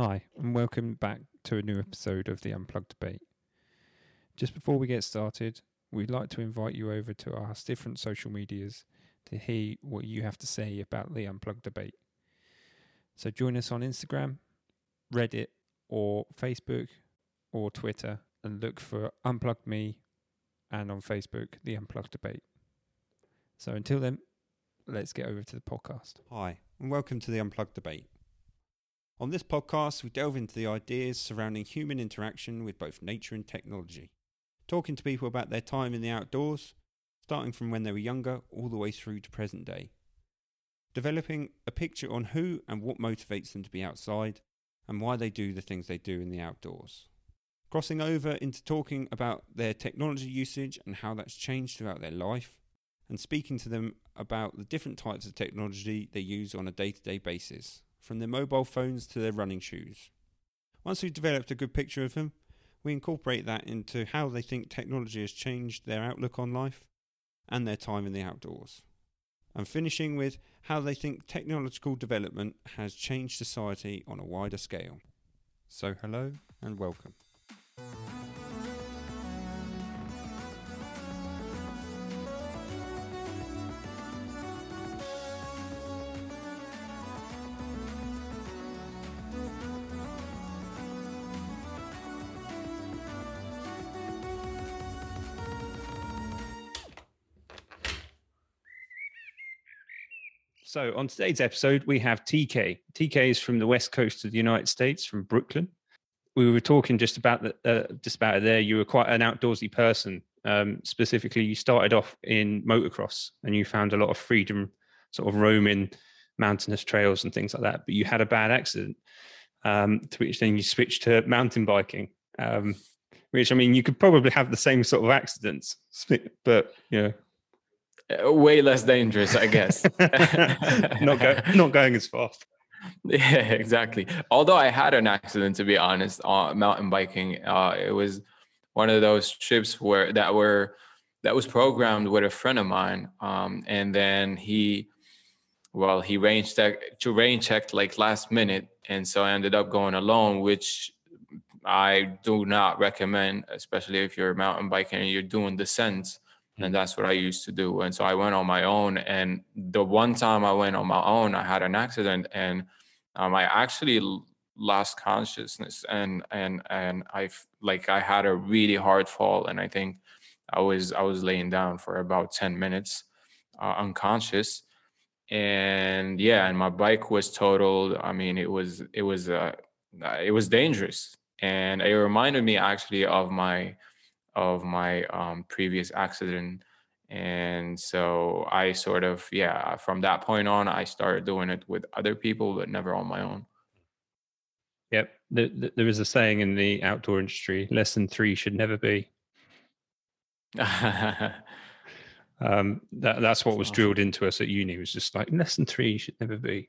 Hi, and welcome back to a new episode of the Unplugged Debate. Just before we get started, we'd like to invite you over to our different social medias to hear what you have to say about the Unplugged Debate. So join us on Instagram, Reddit, or Facebook, or Twitter, and look for Unplugged Me and on Facebook, the Unplugged Debate. So until then, let's get over to the podcast. Hi, and welcome to the Unplugged Debate. On this podcast, we delve into the ideas surrounding human interaction with both nature and technology, talking to people about their time in the outdoors, starting from when they were younger all the way through to present day. Developing a picture on who and what motivates them to be outside and why they do the things they do in the outdoors. Crossing over into talking about their technology usage and how that's changed throughout their life, and speaking to them about the different types of technology they use on a day to day basis from their mobile phones to their running shoes. Once we've developed a good picture of them, we incorporate that into how they think technology has changed their outlook on life and their time in the outdoors. And finishing with how they think technological development has changed society on a wider scale. So, hello and welcome. So, on today's episode, we have Teekay. Teekay is from the west coast of the United States, from Brooklyn. We were talking just about the, uh, just about it there. You were quite an outdoorsy person. Um, specifically, you started off in motocross, and you found a lot of freedom, sort of roaming mountainous trails and things like that. But you had a bad accident, um, to which then you switched to mountain biking. Um, which I mean, you could probably have the same sort of accidents, but you know, way less dangerous, I guess. not go, not going as fast. Yeah, exactly. Although I had an accident, to be honest, on mountain biking. Uh, it was one of those trips where that were that was programmed with a friend of mine, um, and then he, well, he range checked to rain checked like last minute, and so I ended up going alone, which I do not recommend, especially if you're mountain biking and you're doing descents and that's what I used to do. And so I went on my own. And the one time I went on my own, I had an accident, and um, I actually lost consciousness, and and and I like I had a really hard fall, and I think I was I was laying down for about ten minutes, uh, unconscious, and yeah, and my bike was totaled. I mean, it was it was uh, it was dangerous, and it reminded me actually of my of my um, previous accident. And so i sort of yeah from that point on i started doing it with other people but never on my own. Yep. There is a saying in the outdoor industry less than three should never be. Um, that, that's what was drilled into us at uni was just like less than three should never be.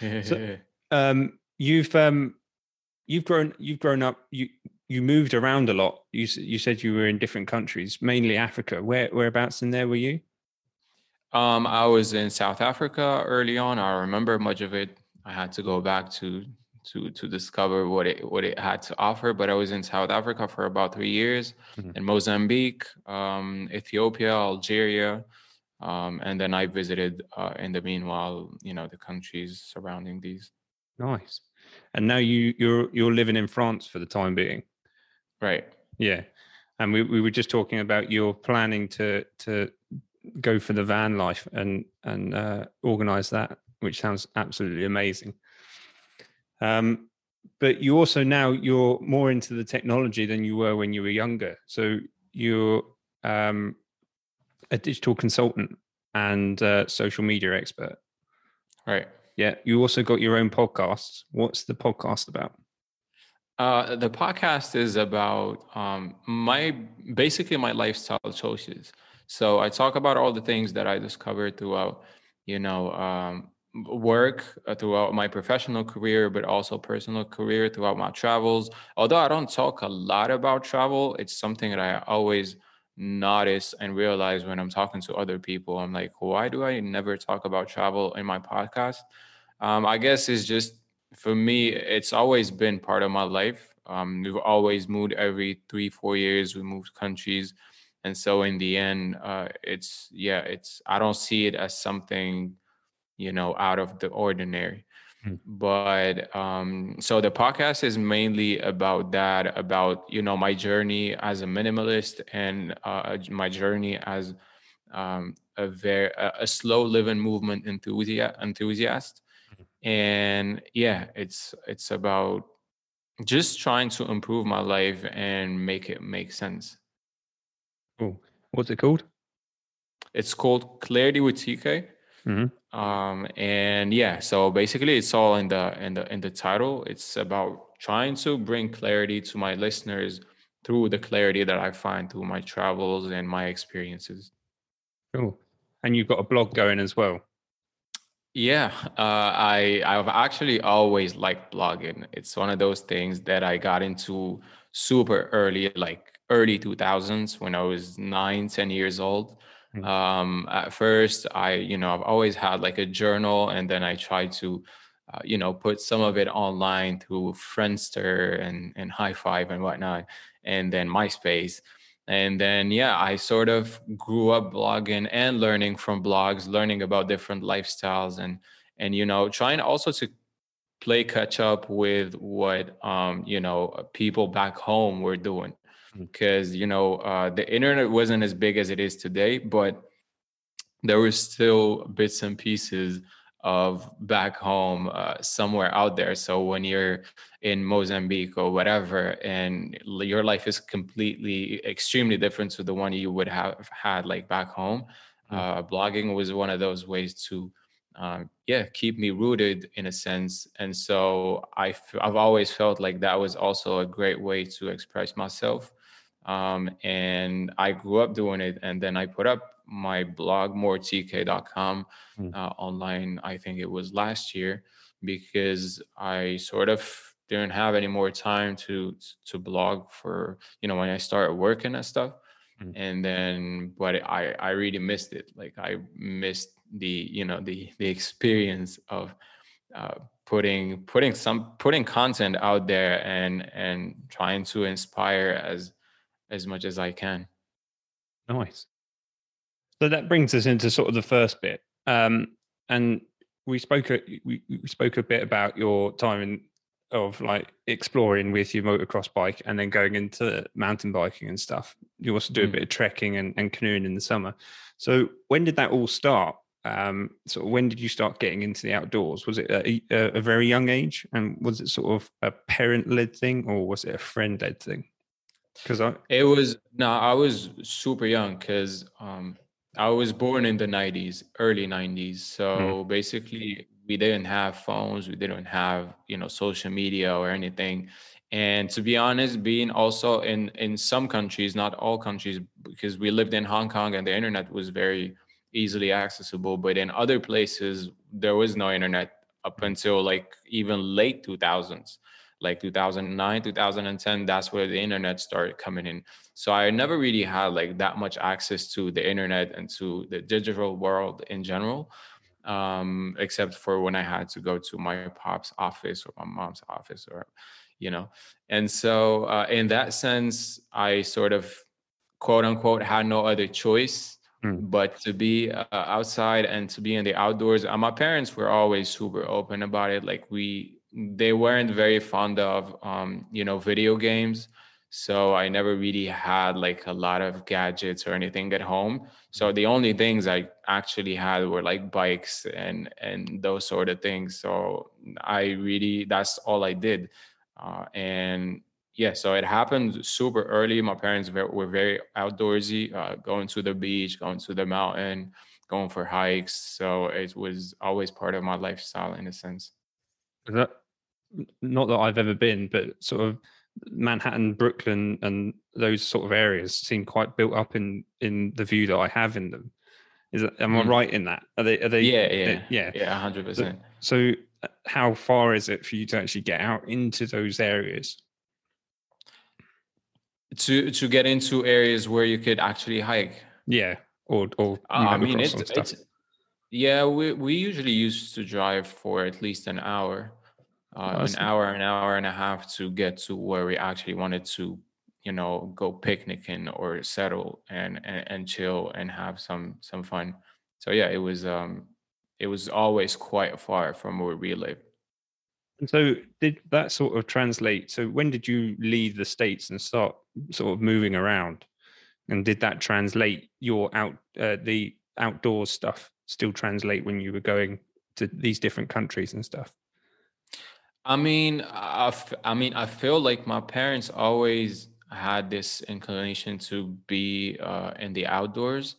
So, um, you've um, you've grown you've grown up you you moved around a lot. You you said you were in different countries, mainly Africa. Where whereabouts in there were you? Um, I was in South Africa early on. I remember much of it. I had to go back to to to discover what it what it had to offer. But I was in South Africa for about three years, mm-hmm. in Mozambique, um, Ethiopia, Algeria, um, and then I visited uh, in the meanwhile, you know, the countries surrounding these. Nice. And now you you're you're living in France for the time being. Right. Yeah. And we, we were just talking about your planning to to go for the van life and and uh, organize that, which sounds absolutely amazing. Um, but you also now you're more into the technology than you were when you were younger. So you're um, a digital consultant and uh, social media expert. Right. Yeah. You also got your own podcast. What's the podcast about? Uh, the podcast is about um, my basically my lifestyle choices. So I talk about all the things that I discovered throughout, you know, um, work uh, throughout my professional career, but also personal career throughout my travels. Although I don't talk a lot about travel, it's something that I always notice and realize when I'm talking to other people. I'm like, why do I never talk about travel in my podcast? Um, I guess it's just for me, it's always been part of my life. Um, we've always moved every three, four years. We moved countries, and so in the end, uh, it's yeah, it's I don't see it as something, you know, out of the ordinary. Hmm. But um, so the podcast is mainly about that, about you know my journey as a minimalist and uh, my journey as um, a very a, slow living movement enthusiast enthusiast. And yeah it's it's about just trying to improve my life and make it make sense cool what's it called it's called clarity with tk mm-hmm. um and yeah so basically it's all in the in the in the title it's about trying to bring clarity to my listeners through the clarity that i find through my travels and my experiences Cool. And you've got a blog going as well. Yeah, uh, I I've actually always liked blogging. It's one of those things that I got into super early, like early 2000s when I was nine, 10 years old. Mm-hmm. Um, at first, I, you know, I've always had like a journal and then I tried to, uh, you know, put some of it online through Friendster and, and Hi5 and whatnot, and then MySpace and then yeah i sort of grew up blogging and learning from blogs learning about different lifestyles and and you know trying also to play catch up with what um you know people back home were doing because mm. you know uh, the internet wasn't as big as it is today but there were still bits and pieces of back home uh, somewhere out there. So when you're in Mozambique or whatever, and your life is completely extremely different to the one you would have had like back home, mm. uh, blogging was one of those ways to, um, yeah, keep me rooted in a sense. And so I f- I've always felt like that was also a great way to express myself. Um, and I grew up doing it, and then I put up my blog moretk.com mm. uh, online i think it was last year because i sort of didn't have any more time to to blog for you know when i started working and stuff mm. and then but i i really missed it like i missed the you know the the experience of uh, putting putting some putting content out there and and trying to inspire as as much as i can nice so that brings us into sort of the first bit, um, and we spoke a, we, we spoke a bit about your time in, of like exploring with your motocross bike and then going into mountain biking and stuff. You also do mm. a bit of trekking and, and, canoeing in the summer. So when did that all start? Um, sort of when did you start getting into the outdoors? Was it a, a, a very young age, and was it sort of a parent led thing, or was it a friend led thing? Because I it was no, I was super young because um, I was born in the 90s, early 90s. So mm. basically, we didn't have phones, we didn't have, you know, social media or anything. And to be honest, being also in in some countries, not all countries, because we lived in Hong Kong and the internet was very easily accessible, but in other places there was no internet up until like even late 2000s like 2009 2010 that's where the internet started coming in. So i never really had like that much access to the internet and to the digital world in general um, except for when i had to go to my pop's office or my mom's office or you know. And so uh, in that sense i sort of quote unquote had no other choice Mm. but to be uh, outside and to be in the outdoors. Uh, my parents were always super open about it. Like we they weren't very fond of um, you know video games. So i never really had like a lot of gadgets or anything at home. So the only things i actually had were like bikes and and those sort of things. So i really that's all i did. Uh, and yeah so it happened super early. My parents were very outdoorsy uh, going to the beach going to the mountain going for hikes. So it was always part of my lifestyle in a sense not that I've ever been, but sort of Manhattan, Brooklyn, and those sort of areas seem quite built up in in the view that I have in them. Is that, am mm. I right in that? Are they? Are they? Yeah, yeah, yeah, yeah, hundred percent. So, uh, how far is it for you to actually get out into those areas? To to get into areas where you could actually hike. Yeah, or or uh, I mean, it's, it's yeah. We we usually used to drive for at least an hour uh, an hour, an hour and a half to get to where we actually wanted to, you know, go picnicking or settle and, and and chill and have some some fun. So yeah, it was um it was always quite far from where we live. And so did that sort of translate? So when did you leave the states and start sort of moving around? And did that translate your out uh, the outdoors stuff still translate when you were going to these different countries and stuff? I mean, I, I mean, I feel like my parents always had this inclination to be uh, in the outdoors,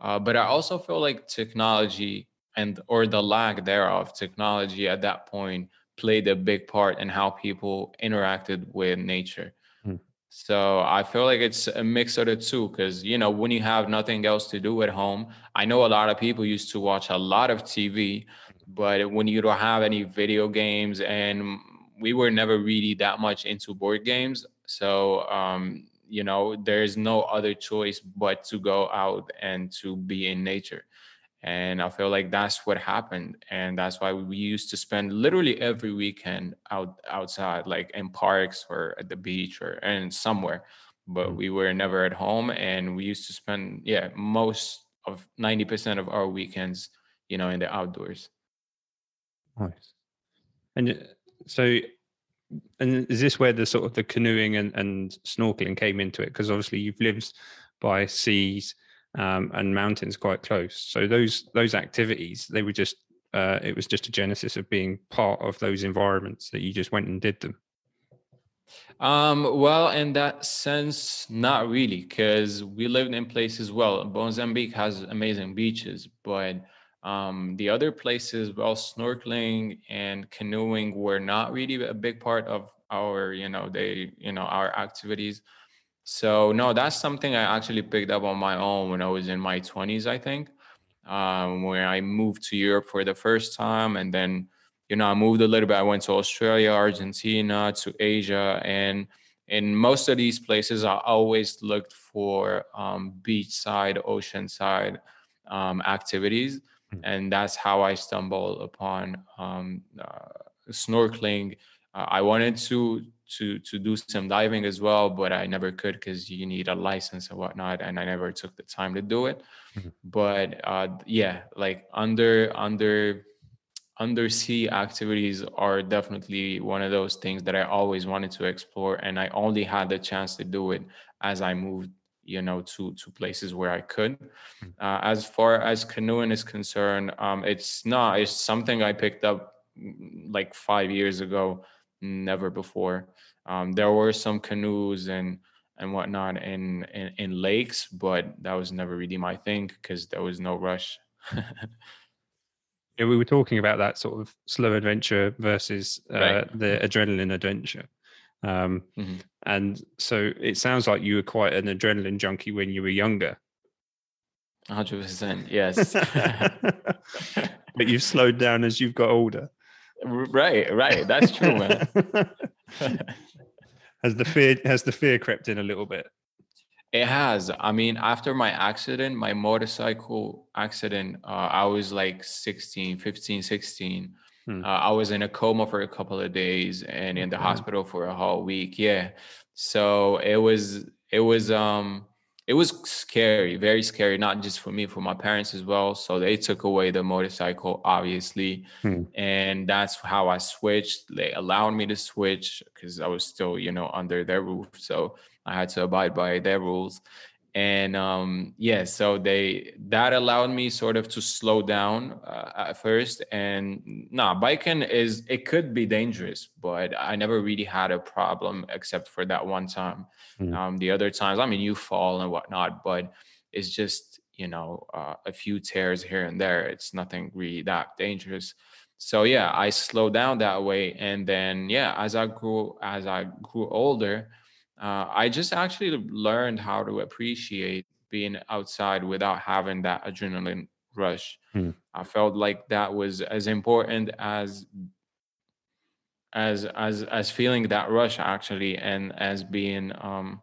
uh, but I also feel like technology and or the lack thereof, technology at that point played a big part in how people interacted with nature. Hmm. So I feel like it's a mix of the two because you know when you have nothing else to do at home, I know a lot of people used to watch a lot of TV, but when you don't have any video games and we were never really that much into board games, so um, you know there's no other choice but to go out and to be in nature. And i feel like that's what happened and that's why we used to spend literally every weekend out outside like in parks or at the beach or and somewhere. But Mm. we were never at home and we used to spend yeah most of 90% of our weekends you know in the outdoors Nice. And uh, so, and is this where the sort of the canoeing and, and snorkeling came into it? Because obviously you've lived by seas um, and mountains quite close. So those those activities, they were just uh, it was just a genesis of being part of those environments that you just went and did them. Um, well, in that sense, not really, because we lived in places. Well, Mozambique has amazing beaches, but um, the other places, well, snorkeling and canoeing were not really a big part of our, you know, they, you know, our activities. So no, that's something I actually picked up on my own when I was in my twenties, I think, um, when I moved to Europe for the first time, and then you know, I moved a little bit. I went to Australia, Argentina, to Asia, and in most of these places, I always looked for um, beachside, oceanside um, activities. And that's how I stumbled upon um, uh, snorkeling. Uh, I wanted to to to do some diving as well, but I never could because you need a license and whatnot, and I never took the time to do it. Mhm. But uh, yeah, like under under undersea activities are definitely one of those things that I always wanted to explore, and I only had the chance to do it as I moved, you know, to to places where I could. Mm. Uh, as far as canoeing is concerned, um, it's not. It's something I picked up mm, like five years ago, never before. Um, there were some canoes and and whatnot in, in in lakes, but that was never really my thing because there was no rush. Yeah, we were talking about that sort of slow adventure versus uh, Right. the adrenaline adventure. Um, Mhm. And so it sounds like you were quite an adrenaline junkie when you were younger. hundred percent, yes. but you've slowed down as you've got older. right, right. That's true, man. has the fear has the fear crept in a little bit? It has. I mean, after my accident, my motorcycle accident, uh, I was like 16, 15, 16. Hmm. Uh, I was in a coma for a couple of days and in the Wow. hospital for a whole week. Yeah. So it was, it was, um, it was scary, very scary, not just for me, for my parents as well. So they took away the motorcycle, obviously. Hmm. And that's how I switched. They allowed me to switch because I was still, you know, under their roof. So I had to abide by their rules. And um, yeah, so they that allowed me sort of to slow down uh, at first. And nah, biking is it could be dangerous, but I never really had a problem except for that one time. Mm. Um, the other times, I mean, you fall and whatnot, but it's just you know uh, a few tears here and there. It's nothing really that dangerous. So yeah, I slowed down that way, and then yeah, as I grew as I grew older uh, I just actually learned how to appreciate being outside without having that adrenaline rush. Hmm. I felt like that was as important as as as as feeling that rush actually, and as being um,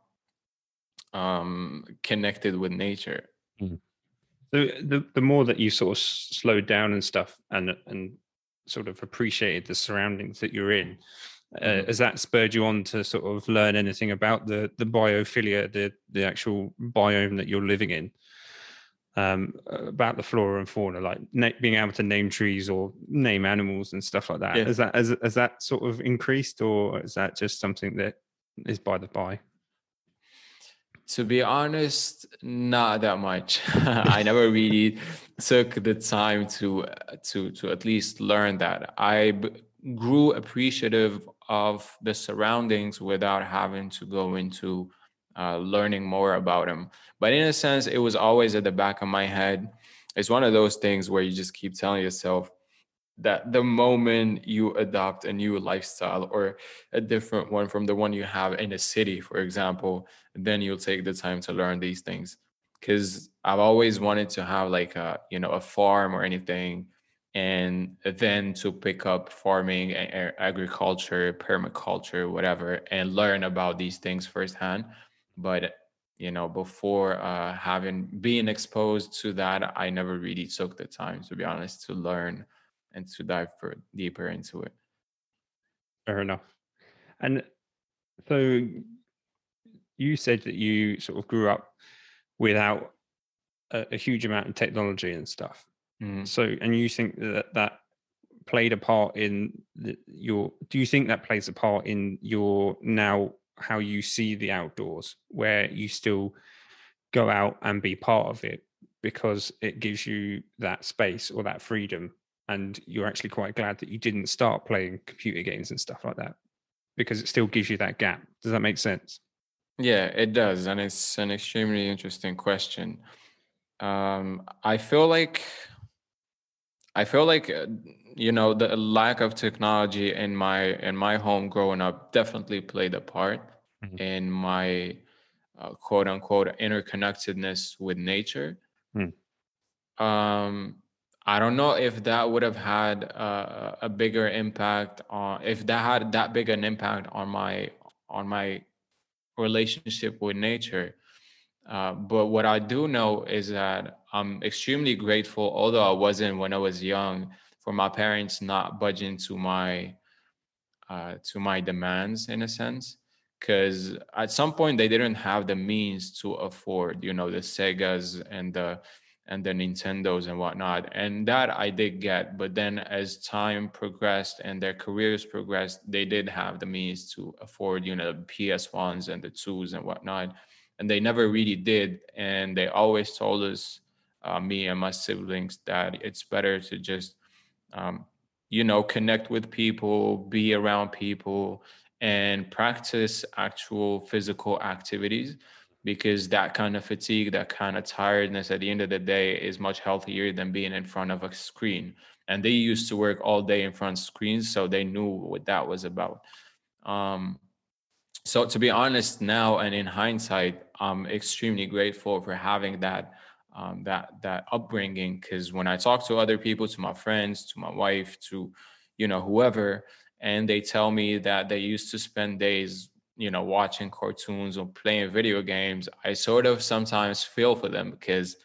um, connected with nature. So the the more that you sort of slowed down and stuff and and sort of appreciated the surroundings that you're in. Uh, has that spurred you on to sort of learn anything about the the biophilia, the the actual biome that you're living in? Um, about the flora and fauna, like na- being able to name trees or name animals and stuff like that. Yeah. Has that has, has that sort of increased, or is that just something that is by the by? To be honest, not that much. I never really took the time to to to at least learn that. I b- grew appreciative of the surroundings without having to go into uh, learning more about them. But in a sense, it was always at the back of my head. It's one of those things where you just keep telling yourself that the moment you adopt a new lifestyle or a different one from the one you have in a city, for example, then you'll take the time to learn these things. Because I've always wanted to have like a you know a farm or anything, and then to pick up farming, agriculture, permaculture, whatever, and learn about these things firsthand. But you know, before uh, having being exposed to that, I never really took the time, to be honest, to learn and to dive deeper into it. Fair enough. And so you said that you sort of grew up without a, a huge amount of technology and stuff. Mhm. So, and you think that that played a part in the, your, do you think that plays a part in your now how you see the outdoors, where you still go out and be part of it because it gives you that space or that freedom? And you're actually quite glad that you didn't start playing computer games and stuff like that because it still gives you that gap. Does that make sense? Yeah, it does, and it's an extremely interesting question. Um, I feel like I feel like uh, you know the lack of technology in my in my home growing up definitely played a part Mhm. in my uh, quote unquote interconnectedness with nature. Hmm. Um, I don't know if that would have had uh, a bigger impact on if that had that big an impact on my on my relationship with nature. Uh, but what I do know is that I'm extremely grateful, although I wasn't when I was young, for my parents not budging to my uh, to my demands in a sense. Because at some point they didn't have the means to afford, you know, the Segas and the and the Nintendos and whatnot. And that I did get. But then as time progressed and their careers progressed, they did have the means to afford, you know, the PS1s and the twos and whatnot. And they never really did. And they always told us, uh, me and my siblings, that it's better to just, um, you know, connect with people, be around people, and practice actual physical activities because that kind of fatigue, that kind of tiredness at the end of the day is much healthier than being in front of a screen. And they used to work all day in front of screens, so they knew what that was about. Um, so to be honest, now and in hindsight, I'm extremely grateful for having that um, that that upbringing. Because when I talk to other people, to my friends, to my wife, to you know whoever, and they tell me that they used to spend days you know watching cartoons or playing video games i sort of sometimes feel for them because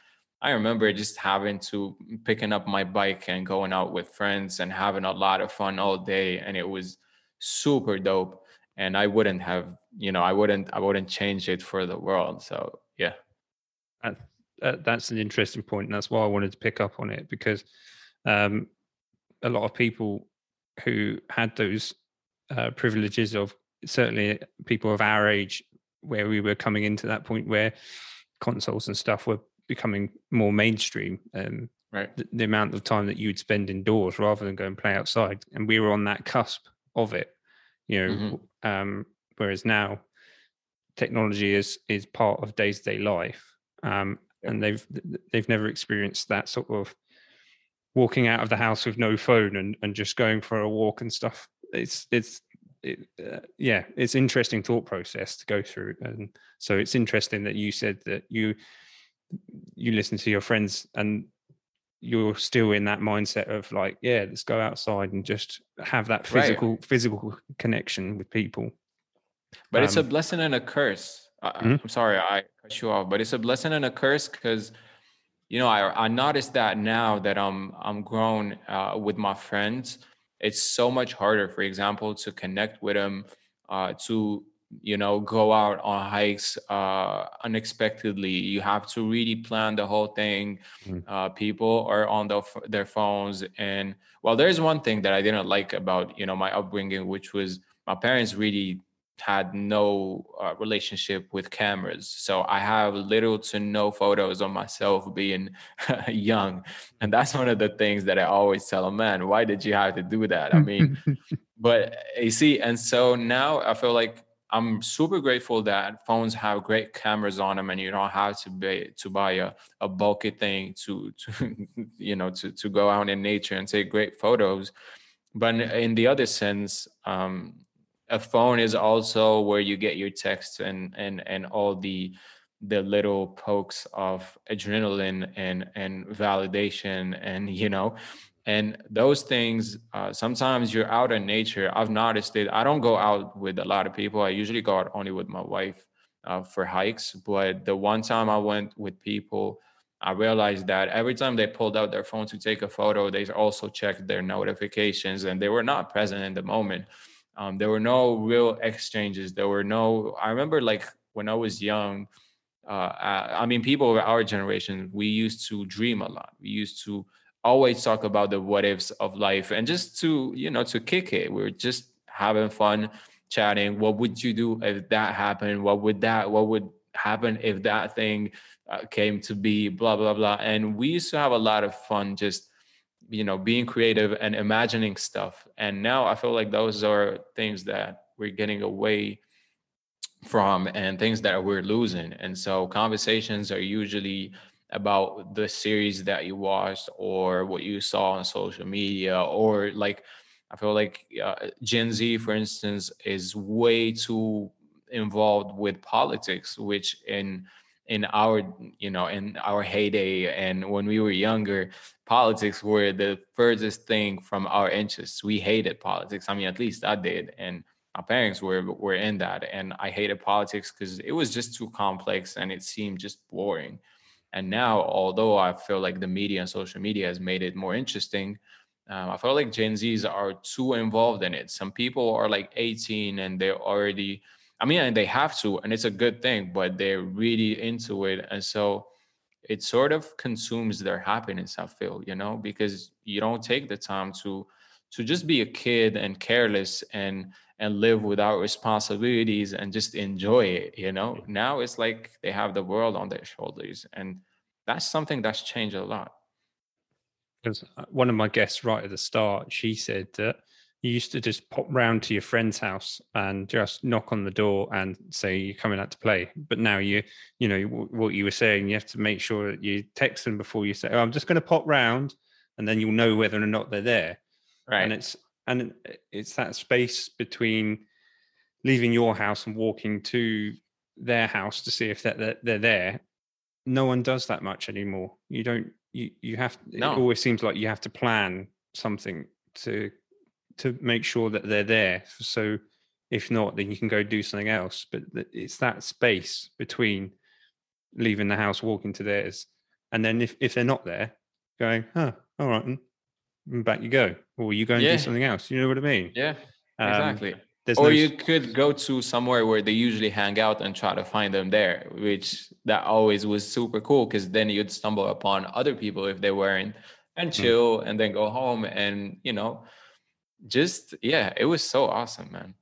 i remember just having to picking up my bike and going out with friends and having a lot of fun all day and it was super dope and i wouldn't have you know i wouldn't i wouldn't change it for the world so yeah uh, that's an interesting point, and that's why I wanted to pick up on it because um, a lot of people who had those uh, privileges of certainly people of our age, where we were coming into that point where consoles and stuff were becoming more mainstream, um, right the, the amount of time that you'd spend indoors rather than go and play outside, and we were on that cusp of it, you know. Mhm. Um, whereas now, technology is is part of day to day life, um. And they've they've never experienced that sort of walking out of the house with no phone and, and just going for a walk and stuff. It's it's it, uh, yeah, it's interesting thought process to go through, and so it's interesting that you said that you you listen to your friends and you're still in that mindset of like, yeah, let's go outside and just have that Right. physical physical connection with people. But it's a Um, blessing and a curse. I- Mhm. I'm sorry I cut you off, but it's a blessing and a curse because, you know, I I noticed that now that I'm I'm grown uh, with my friends, it's so much harder for example to connect with them uh, to you know go out on hikes uh, unexpectedly you have to really plan the whole thing mm. uh, people are on the, their phones and well there's one thing that i didn't like about you know my upbringing which was my parents really had no uh, relationship with cameras. So i have little to no photos of myself being young. And that's one of the things that i always tell a man why did you have to do that? I mean but you see and so now i feel like I'm super grateful that phones have great cameras on them, and you don't have to be to buy a, a bulky thing to to you know to to go out in nature and take great photos. But in the other sense, um, a phone is also where you get your texts and and and all the the little pokes of adrenaline and and validation and you know and those things uh, sometimes you're out in nature. I've noticed it. I don't go out with a lot of people. I usually go out only with my wife uh, for hikes but the one time i went with people i realized that every time they pulled out their phone to take a photo they also checked their notifications and they were not present in the moment um, there were no real exchanges. There were no i remember like when i was young uh, I, I mean people of our generation we used to dream a lot. We used to always talk about the what ifs of life and just to you know to kick it. We're just having fun chatting. What would you do if that happened? What would that what would happen if that thing uh, came to be? Blah blah blah. And we used to have a lot of fun just you know being creative and imagining stuff. And now i feel like those are things that we're getting away from and things that we're losing. And so conversations are usually about the series that you watched or what you saw on social media or like i feel like uh, gen z for instance is way too involved with politics which in in our you know in our heyday and when we were younger politics were the furthest thing from our interests. We hated politics. I mean at least i did and my parents were were in that and i hated politics because it was just too complex and it seemed just boring. And now, although I feel like the media and social media has made it more interesting, um, I feel like Gen Zs are too involved in it. Some people are like 18 and they're already, I mean, and they have to, and it's a good thing, but they're really into it. And so it sort of consumes their happiness, I feel, you know, because you don't take the time to to just be a kid and careless and and live without responsibilities and just enjoy it you know now it's like they have the world on their shoulders and that's something that's changed a lot because uh, one of my guests right at the start she said that you used to just pop round to your friend's house and just knock on the door and say you're coming out to play. But now you you know what you were saying you have to make sure that you text them before you say oh i'm just going to pop round and then you'll know whether or not they're there. Right. And it's and it's that space between leaving your house and walking to their house to see if they're, they're there. No one does that much anymore. You don't you you have no. it always seems like you have to plan something to to make sure that they're there so if not then you can go do something else but it's that space between leaving the house walking to theirs and then if, if they're not there going huh all right and back you go, or you go and yeah. do something else. You know what I mean? Yeah, um, exactly. or no... you could go to somewhere where they usually hang out and try to find them there, which that always was super cool because then you'd stumble upon other people if they weren't and hmm. chill mm. and then go home and you know just yeah it was so awesome man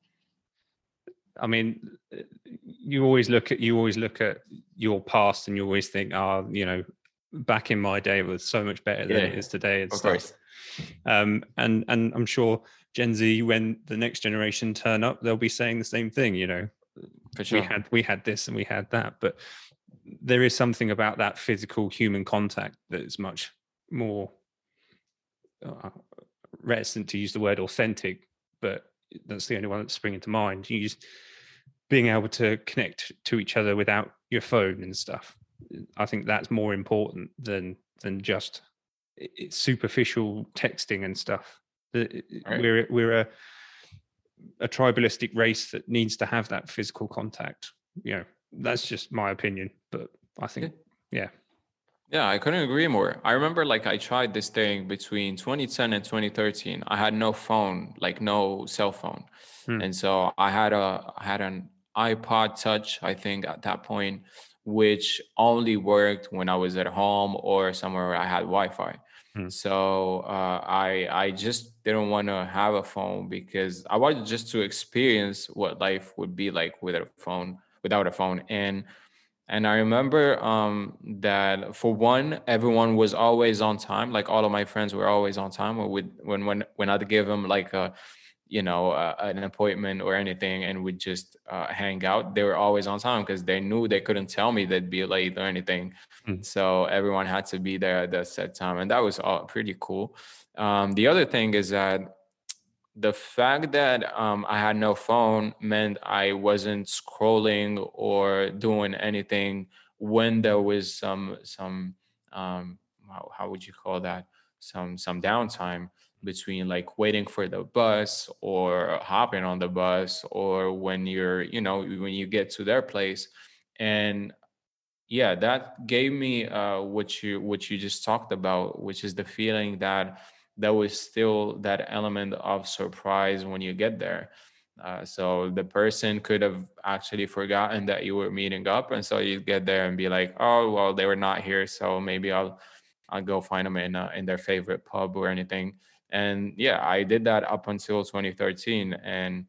i mean you always look at you always look at your past and you always think oh you know back in my day was so much better than yeah, it is today and stuff course. Um, and and I'm sure Gen Z, when the next generation turn up, they'll be saying the same thing. You know, for sure. we had we had this and we had that, but there is something about that physical human contact that is much more uh, reticent to use the word authentic, but that's the only one that's springing to mind. You just being able to connect to each other without your phone and stuff. I think that's more important than than just it's superficial texting and stuff. Right. We're we're a a tribalistic race that needs to have that physical contact. You know, that's just my opinion, but I think yeah. Yeah, I couldn't agree more. I remember like I tried this thing between 2010 and 2013. I had no phone, like no cell phone. Hmm. And so I had a I had an iPod touch, I think at that point, which only worked when I was at home or somewhere where I had Wi-Fi. Hmm. So uh, I I just didn't want to have a phone because I wanted just to experience what life would be like with a phone without a phone. And and I remember um, that for one, everyone was always on time. Like all of my friends were always on time. When when when when I'd give them like a, you know, uh, an appointment or anything, and we'd just uh, hang out, they were always on time because they knew they couldn't tell me they'd be late or anything. Mm. So everyone had to be there at the set time, and that was all pretty cool. Um, the other thing is that the fact that um, I had no phone meant I wasn't scrolling or doing anything when there was some some um, how, how would you call that? Some some downtime between like waiting for the bus or hopping on the bus or when you're you know when you get to their place. And yeah that gave me uh, what you what you just talked about which is the feeling that there was still that element of surprise when you get there. Uh, so the person could have actually forgotten that you were meeting up, and so you get there and be like, "Oh, well, they were not here, so maybe I'll I'll go find them in uh, in their favorite pub or anything." And yeah, I did that up until 2013, and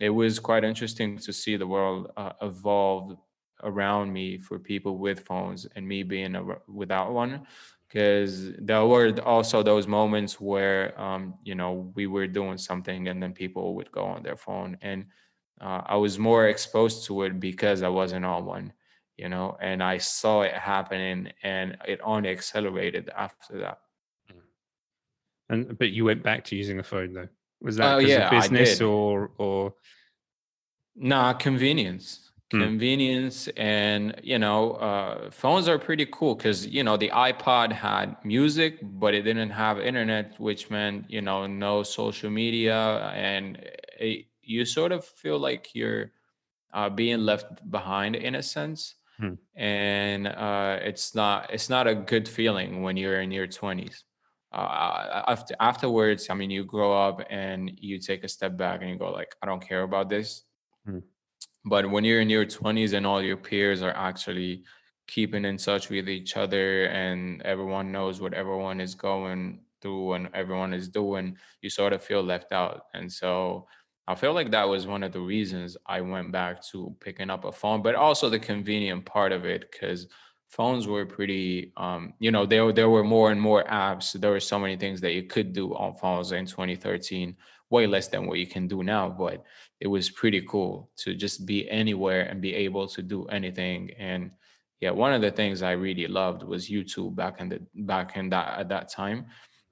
it was quite interesting to see the world uh, evolve around me for people with phones and me being a, without one because there were also those moments where um, you know we were doing something and then people would go on their phone and uh, i was more exposed to it because i wasn't on one you know and i saw it happening and it only accelerated after that mm. and but you went back to using a phone though was that oh, yeah, business or or nah convenience. Convenience and you know uh, phones are pretty cool because you know the ipod had music but it didn't have internet which meant you know no social media and it, you sort of feel like you're uh, being left behind in a sense. Hmm. and uh, it's not it's not a good feeling when you're in your 20s uh, after, afterwards i mean you grow up and you take a step back and you go like i don't care about this. Hmm but when you're in your 20s and all your peers are actually keeping in touch with each other and everyone knows what everyone is going through and everyone is doing, you sort of feel left out. And so I feel like that was one of the reasons I went back to picking up a phone, but also the convenient part of it because phones were pretty um, you know there, there were more and more apps there were so many things that you could do on phones in 2013 way less than what you can do now but it was pretty cool to just be anywhere and be able to do anything. And yeah one of the things i really loved was youtube back in the back in that at that time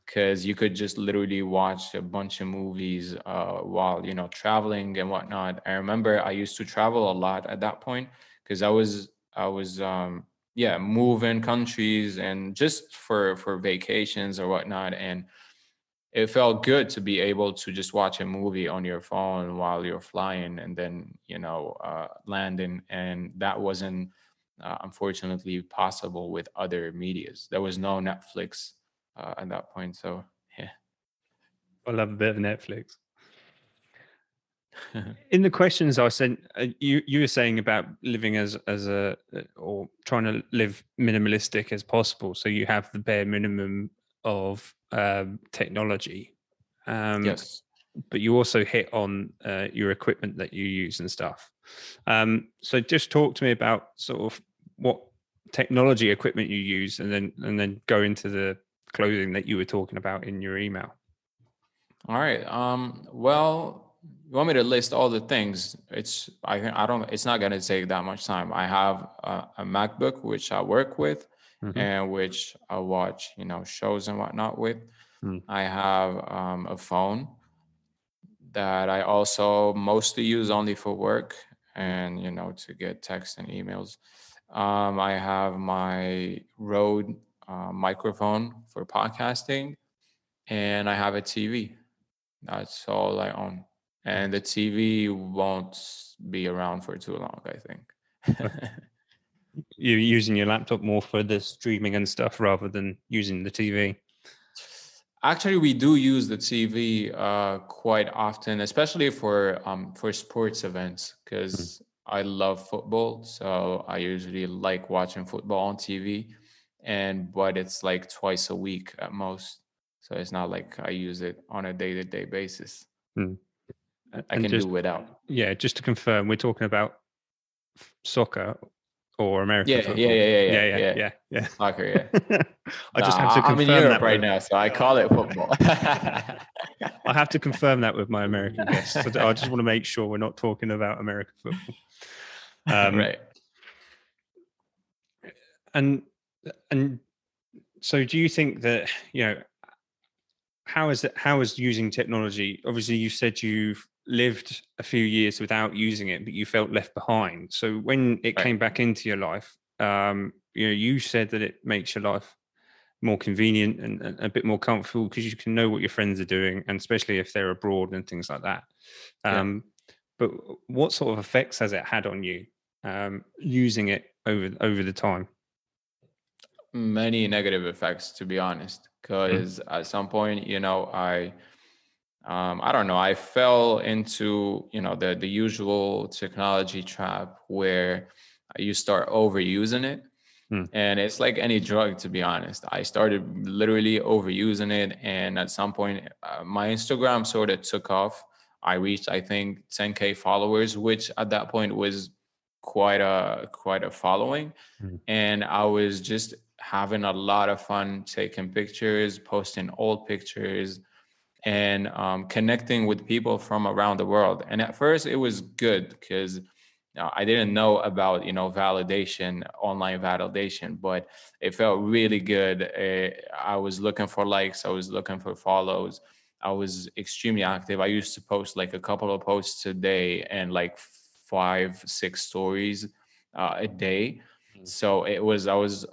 because you could just literally watch a bunch of movies uh, while you know traveling and whatnot. I remember i used to travel a lot at that point because i was i was um yeah moving countries and just for for vacations or whatnot. And it felt good to be able to just watch a movie on your phone while you're flying and then you know uh, landing. And that wasn't uh, unfortunately possible with other medias. There was no netflix uh, at that point so yeah. I love a bit of netflix. In the questions i sent uh, you you were saying about living as as a or trying to live minimalistic as possible. So you have the bare minimum of um, technology. Um, yes. But you also hit on uh, your equipment that you use and stuff. Um, so just talk to me about sort of what technology equipment you use, and then and then go into the clothing that you were talking about in your email. All right. Um, well, you want me to list all the things? It's I I don't. It's not going to take that much time. I have a, a MacBook which I work with mm-hmm. and which I watch, you know, shows and whatnot with. Mm. I have um, a phone that I also mostly use only for work and you know to get texts and emails. Um, I have my Rode uh, microphone for podcasting, and I have a TV. That's all I own, and the TV won't be around for too long. I think. you're using your laptop more for the streaming and stuff rather than using the TV. Actually, we do use the TV uh, quite often, especially for um, for sports events, because mm. I love football. So I usually like watching football on TV, and but it's like twice a week at most. So it's not like I use it on a day to day basis. Mm. I can just, do without. Yeah, just to confirm, we're talking about soccer or American yeah, football. Yeah, yeah, yeah, yeah, yeah, yeah, yeah, yeah. Soccer, yeah. I just have to confirm I'm in Europe that right now, so I call it football. I have to confirm that with my American guests. So I just want to make sure we're not talking about American football. Um, right. And and so, do you think that you know how is it? How is using technology? Obviously, you said you've lived a few years without using it, but you felt left behind. So when it right. came back into your life, um, you know, you said that it makes your life more convenient and, and a bit more comfortable because you can know what your friends are doing, and especially if they're abroad and things like that. Um, yeah. But what sort of effects has it had on you um, using it over over the time? Many negative effects, to be honest. Because mm. at some point, you know, I um, I don't know. I fell into you know the the usual technology trap where you start overusing it, hmm. and it's like any drug. To be honest, I started literally overusing it, and at some point, uh, my Instagram sort of took off. I reached, I think, 10k followers, which at that point was quite a quite a following, hmm. and I was just having a lot of fun taking pictures, posting old pictures and um, connecting with people from around the world. And at first, it was good because uh, I didn't know about you know validation, online validation, but it felt really good. Uh, I was looking for likes, I was looking for follows. I was extremely active. I used to post like a couple of posts a day and like five, six stories uh, a day. Mm-hmm. So it was I was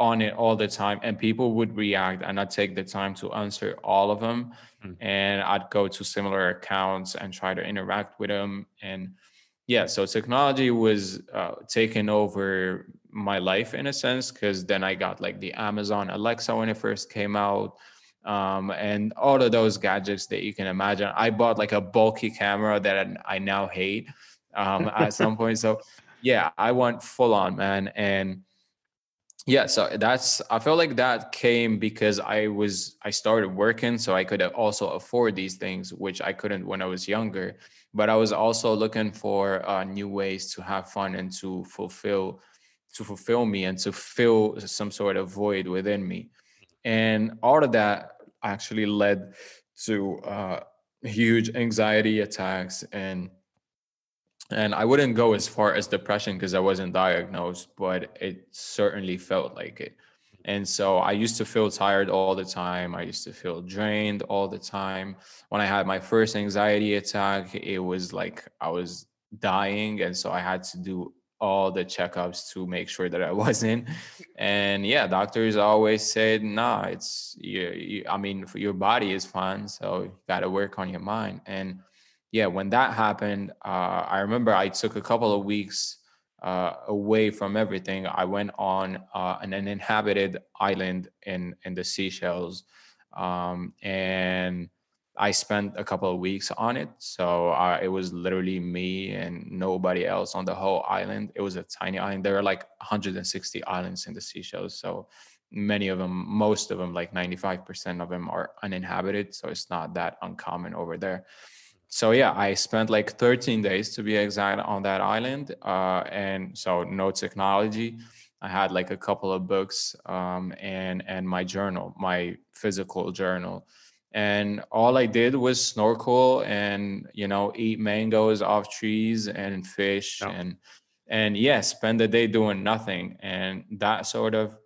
on it all the time and people would react and I'd take the time to answer all of them mm. and I'd go to similar accounts and try to interact with them and yeah so technology was uh, taking over my life in a sense because then I got like the Amazon Alexa when it first came out um, and all of those gadgets that you can imagine I bought like a bulky camera that I now hate um, at some point so yeah I went full on man and yeah so that's i felt like that came because i was i started working so i could also afford these things which i couldn't when i was younger. But i was also looking for uh, new ways to have fun and to fulfill to fulfill me and to fill some sort of void within me. And all of that actually led to uh, huge anxiety attacks and and I wouldn't go as far as depression because I wasn't diagnosed, but it certainly felt like it. And so I used to feel tired all the time. I used to feel drained all the time. When I had my first anxiety attack, it was like I was dying. And so I had to do all the checkups to make sure that I wasn't. And yeah, doctors always said, nah, it's, you, you I mean, your body is fine. So you got to work on your mind. And yeah, when that happened, uh, I remember I took a couple of weeks uh, away from everything. I went on uh, an uninhabited island in in the Seychelles, um, and I spent a couple of weeks on it. So uh, it was literally me and nobody else on the whole island. It was a tiny island. There are like 160 islands in the Seychelles, so many of them, most of them, like 95% of them, are uninhabited. So it's not that uncommon over there so yeah i spent like 13 days to be exact on that island uh, and so no technology. I had like a couple of books um, and and my journal my physical journal. And all i did was snorkel and you know eat mangoes off trees and fish oh. and and yeah spend the day doing nothing. And that sort of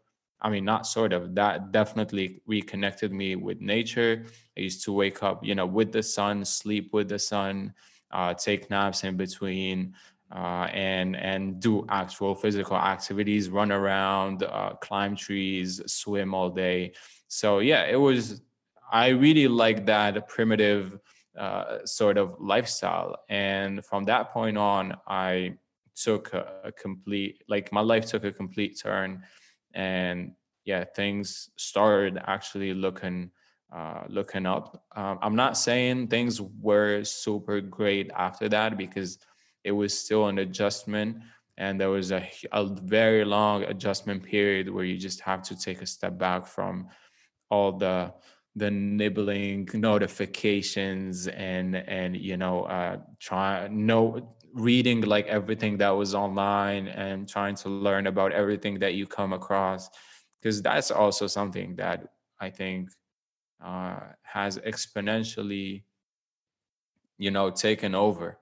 I mean, not sort of, that definitely reconnected me with nature. I used to wake up, you know, with the sun, sleep with the sun, uh, take naps in between, uh, and and do actual physical activities, run around, uh, climb trees, swim all day. So yeah, it was. I really like that primitive uh, sort of lifestyle, and from that point on, I took a, a complete like my life took a complete turn and yeah things started actually looking uh, looking up. Um, i'm not saying things were super great after that because it was still an adjustment and there was a, a very long adjustment period where you just have to take a step back from all the the nibbling notifications and and you know uh try no reading like everything that was online and trying to learn about everything that you come across because that's also something that i think uh has exponentially you know taken over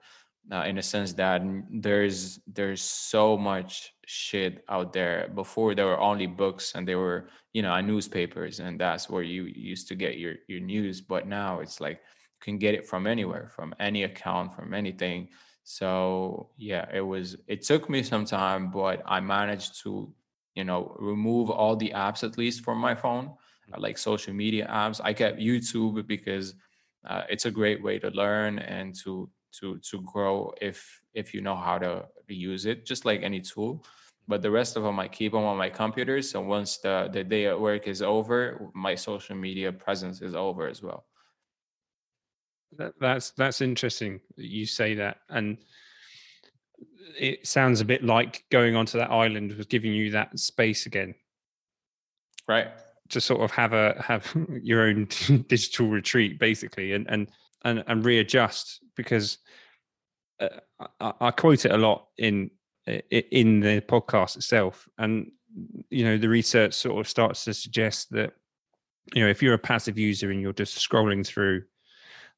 uh, in a sense that there's there's so much shit out there. Before there were only books and there were you know newspapers and that's where you used to get your your news. But now it's like you can get it from anywhere from any account from anything so yeah it was it took me some time but i managed to you know remove all the apps at least from my phone uh, like social media apps. I kept youtube because uh, it's a great way to learn and to to to grow if if you know how to use it just like any tool. But the rest of them i keep them on my computer so once the the day at work is over my social media presence is over as well that, that's that's interesting that you say that and it sounds a bit like going onto that island was giving you that space again. Right. To sort of have a have your own digital retreat basically and and and, and readjust because uh, I, I, quote it a lot in in the podcast itself, and you know the research sort of starts to suggest that you know if you're a passive user and you're just scrolling through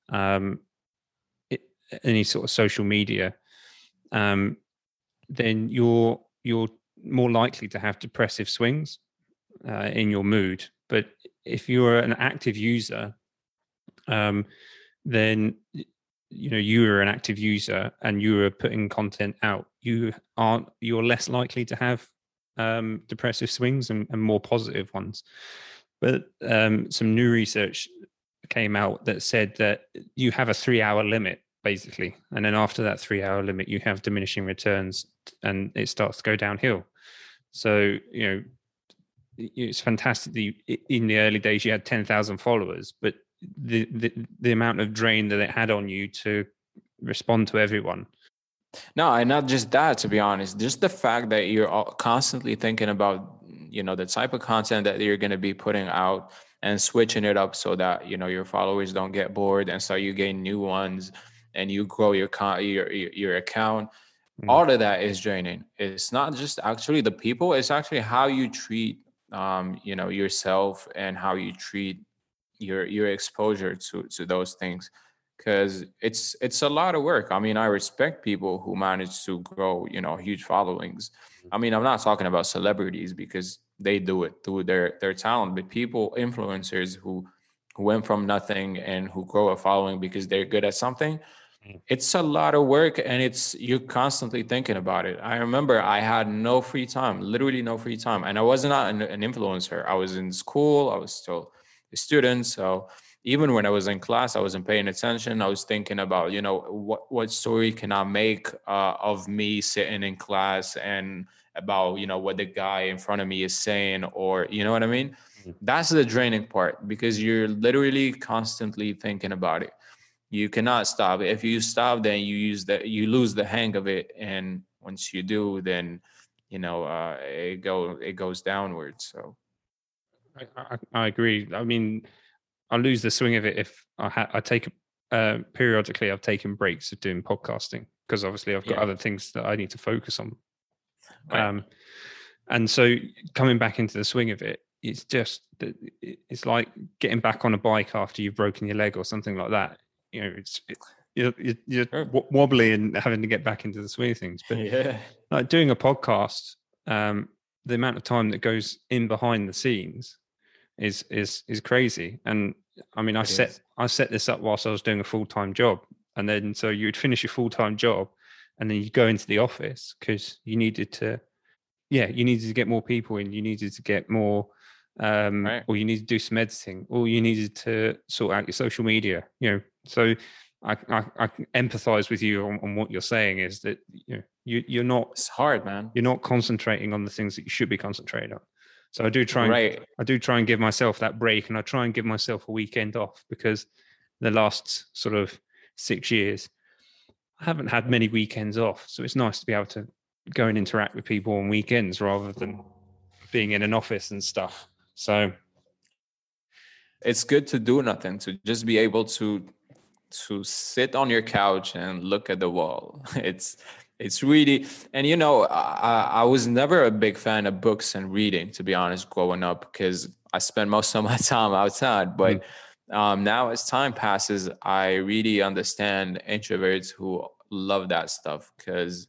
um, it, any sort of social media, um, then you're you're more likely to have depressive swings uh, in your mood. But if you're an active user, um, then you know you are an active user and you are putting content out you aren't you're less likely to have um, depressive swings and, and, more positive ones but um, some new research came out that said that you have a three hour limit basically. And then after that three hour limit you have diminishing returns and it starts to go downhill. So you know it's fantastic you, in the early days you had 10,000 followers but the, the the amount of drain that it had on you to respond to everyone. No and not just that to be honest just the fact that you're constantly thinking about you know the type of content that you're going to be putting out and switching it up so that you know your followers don't get bored and so you gain new ones and you grow your con- your your account. Mm. all of that is draining. It's not just actually the people it's actually how you treat um you know yourself and how you treat your your exposure to to those things. Because it's it's a lot of work. I mean i respect people who manage to grow you know huge followings. I mean i'm not talking about celebrities because they do it through their their talent. But people influencers who who went from nothing and who grow a following because they're good at something mm. it's a lot of work and it's you're constantly thinking about it. I remember i had no free time literally no free time. And i was not an, an influencer. I was in school i was still a student, So even when I was in class, I wasn't paying attention. I was thinking about, you know, what what story can I make uh, of me sitting in class and about, you know, what the guy in front of me is saying, or you know what I mean. Mm-hmm. That's the draining part because you're literally constantly thinking about it. You cannot stop. It if you stop, then you use that you lose the hang of it, and once you do, then you know uh, it go it goes downward. So I, I, I, agree. I mean, I lose the swing of it if I, ha- I take uh, periodically. I've taken breaks of doing podcasting because obviously I've got yeah. other things that I need to focus on. Right. Um, and so coming back into the swing of it, it's just it's like getting back on a bike after you've broken your leg or something like that. You know, it's it, you're, you're sure. wobbly and having to get back into the swing of things. But yeah, like doing a podcast, um, the amount of time that goes in behind the scenes is is is crazy. And I mean, I set I set this up whilst I was doing a full time job, and then so you'd finish your full time job, and then you go into the office because you needed to, yeah, you needed to get more people in, you needed to get more, um, right. or you needed to do some editing, or you needed to sort out your social media. You know, so I I, I empathize with you on, on what you're saying is that you know You you're not it's hard, man. You're not concentrating on the things that you should be concentrating on. So I do try and right. I do try and give myself that break and I try and give myself a weekend off because the last sort of six years I haven't had many weekends off. So it's nice to be able to go and interact with people on weekends rather than being in an office and stuff. So it's good to do nothing, to just be able to to sit on your couch and look at the wall. It's it's really and you know I, I was never a big fan of books and reading to be honest growing up because I spent most of my time outside. But mm. Um, now as time passes, I really understand introverts who love that stuff because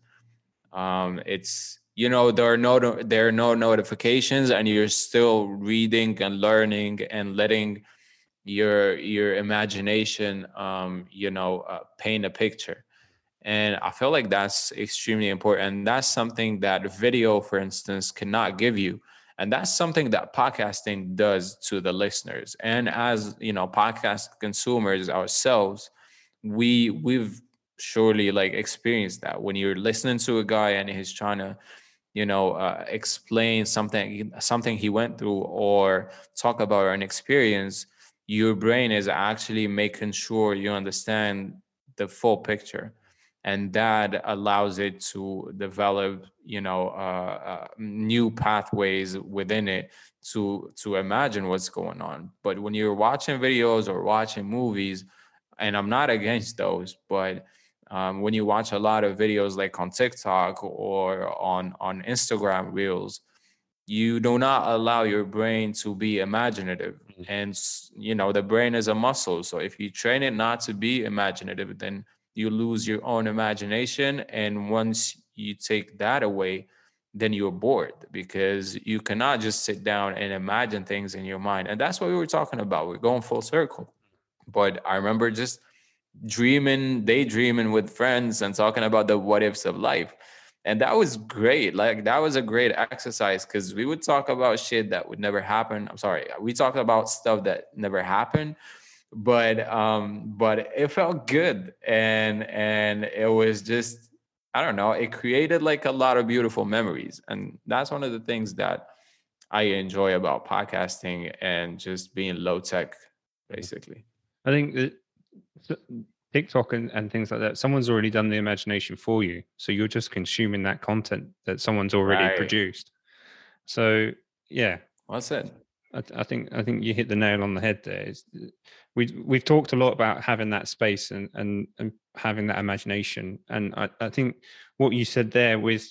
um, it's you know there are no there are no notifications and you're still reading and learning and letting your your imagination um, you know uh, paint a picture. And i feel like that's extremely important. And that's something that video for instance cannot give you and that's something that podcasting does to the listeners. And as you know podcast consumers ourselves we we've surely like experienced that. When you're listening to a guy and he's trying to you know uh, explain something something he went through or talk about an experience your brain is actually making sure you understand the full picture and that allows it to develop you know uh, uh, new pathways within it to to imagine what's going on but when you're watching videos or watching movies and i'm not against those but um, when you watch a lot of videos like on tiktok or on on instagram reels you do not allow your brain to be imaginative mm-hmm. and you know the brain is a muscle so if you train it not to be imaginative then you lose your own imagination and once you take that away then you're bored because you cannot just sit down and imagine things in your mind. And that's what we were talking about. We're going full circle. But i remember just dreaming daydreaming with friends and talking about the what ifs of life. And that was great. Like that was a great exercise because we would talk about shit that would never happen. I'm sorry. We talked about stuff that never happened but um but it felt good and and it was just i don't know it created like a lot of beautiful memories and that's one of the things that i enjoy about podcasting and just being low tech basically i think that TikTok and, and things like that, someone's already done the imagination for you. So you're just consuming that content that someone's already right. produced. So yeah. Well said. I, I, think I think you hit the nail on the head there. It's, we we've talked a lot about having that space and and and having that imagination. And I, I think what you said there with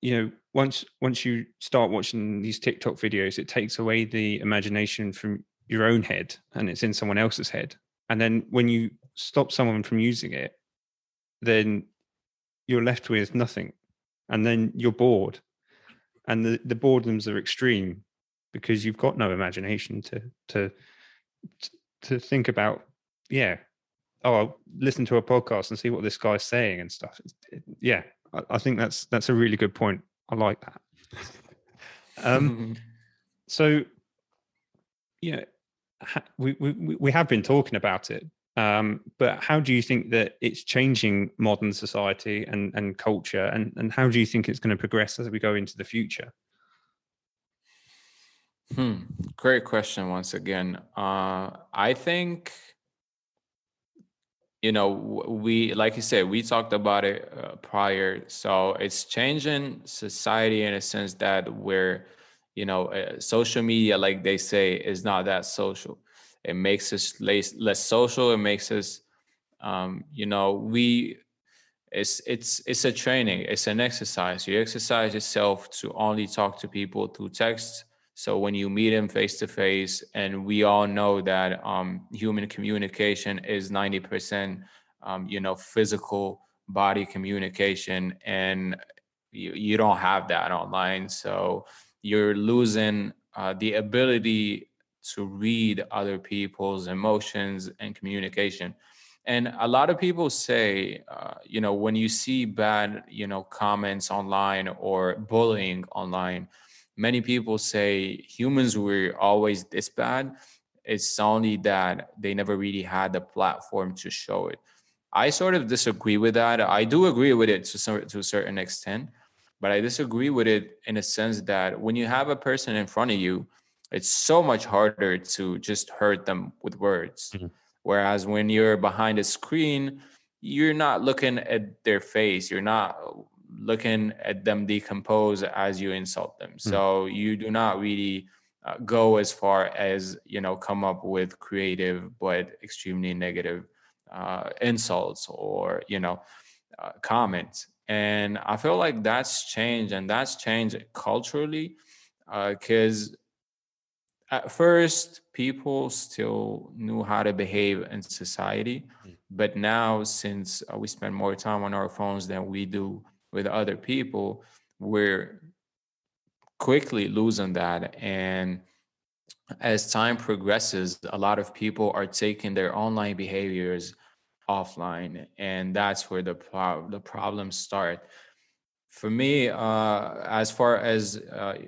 you know once once you start watching these TikTok videos, it takes away the imagination from your own head and it's in someone else's head. And then when you stop someone from using it, then you're left with nothing. And then you're bored. And the, the boredoms are extreme because you've got no imagination to to to think about, yeah, oh, I'll listen to a podcast and see what this guy's saying and stuff. Yeah, I, I think that's that's a really good point. I like that. um, so, yeah, we, we we have been talking about it, um, but how do you think that it's changing modern society and, and culture, and, and how do you think it's going to progress as we go into the future? Hmm. Great question once again. Uh, I think, you know, we, like you said, we talked about it uh, prior. So it's changing society in a sense that we're, you know, uh, social media, like they say, is not that social it makes us less less social it makes us um, you know we it's it's it's a training it's an exercise you exercise yourself to only talk to people through text so when you meet him face to face and we all know that um, human communication is 90% um, you know physical body communication and you, you don't have that online. So you're losing uh, the ability to read other people's emotions and communication. And a lot of people say uh, you know when you see bad you know comments online or bullying online many people say humans were always this bad it's only that they never really had the platform to show it I sort of disagree with that. I do agree with it to some to a certain extent, but I disagree with it in a sense that when you have a person in front of you, it's so much harder to just hurt them with words. Mm-hmm. Whereas when you're behind a screen, you're not looking at their face. You're not looking at them decompose as you insult them. Mm-hmm. So you do not really uh, go as far as you know come up with creative but extremely negative uh, insults or you know uh, comments and i feel like that's changed and that's changed culturally because uh, at first people still knew how to behave in society mm. but now since uh, we spend more time on our phones than we do with other people we're quickly losing that. And as time progresses a lot of people are taking their online behaviors offline and that's where the pro- the problems start. For me uh, as far as uh,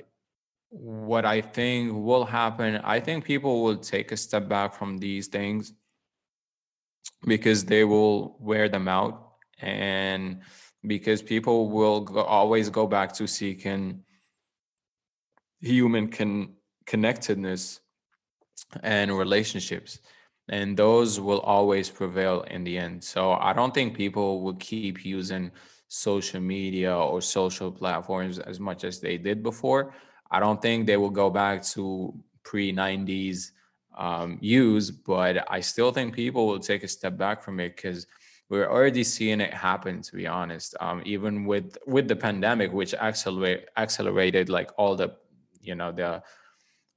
what i think will happen i think people will take a step back from these things because they will wear them out. And because people will go, always go back to seeking human can connectedness and relationships and those will always prevail in the end. So i don't think people will keep using social media or social platforms as much as they did before. I don't think they will go back to pre 90s um, use but i still think people will take a step back from it because we're already seeing it happen to be honest um, even with with the pandemic which accelerate accelerated like all the you know the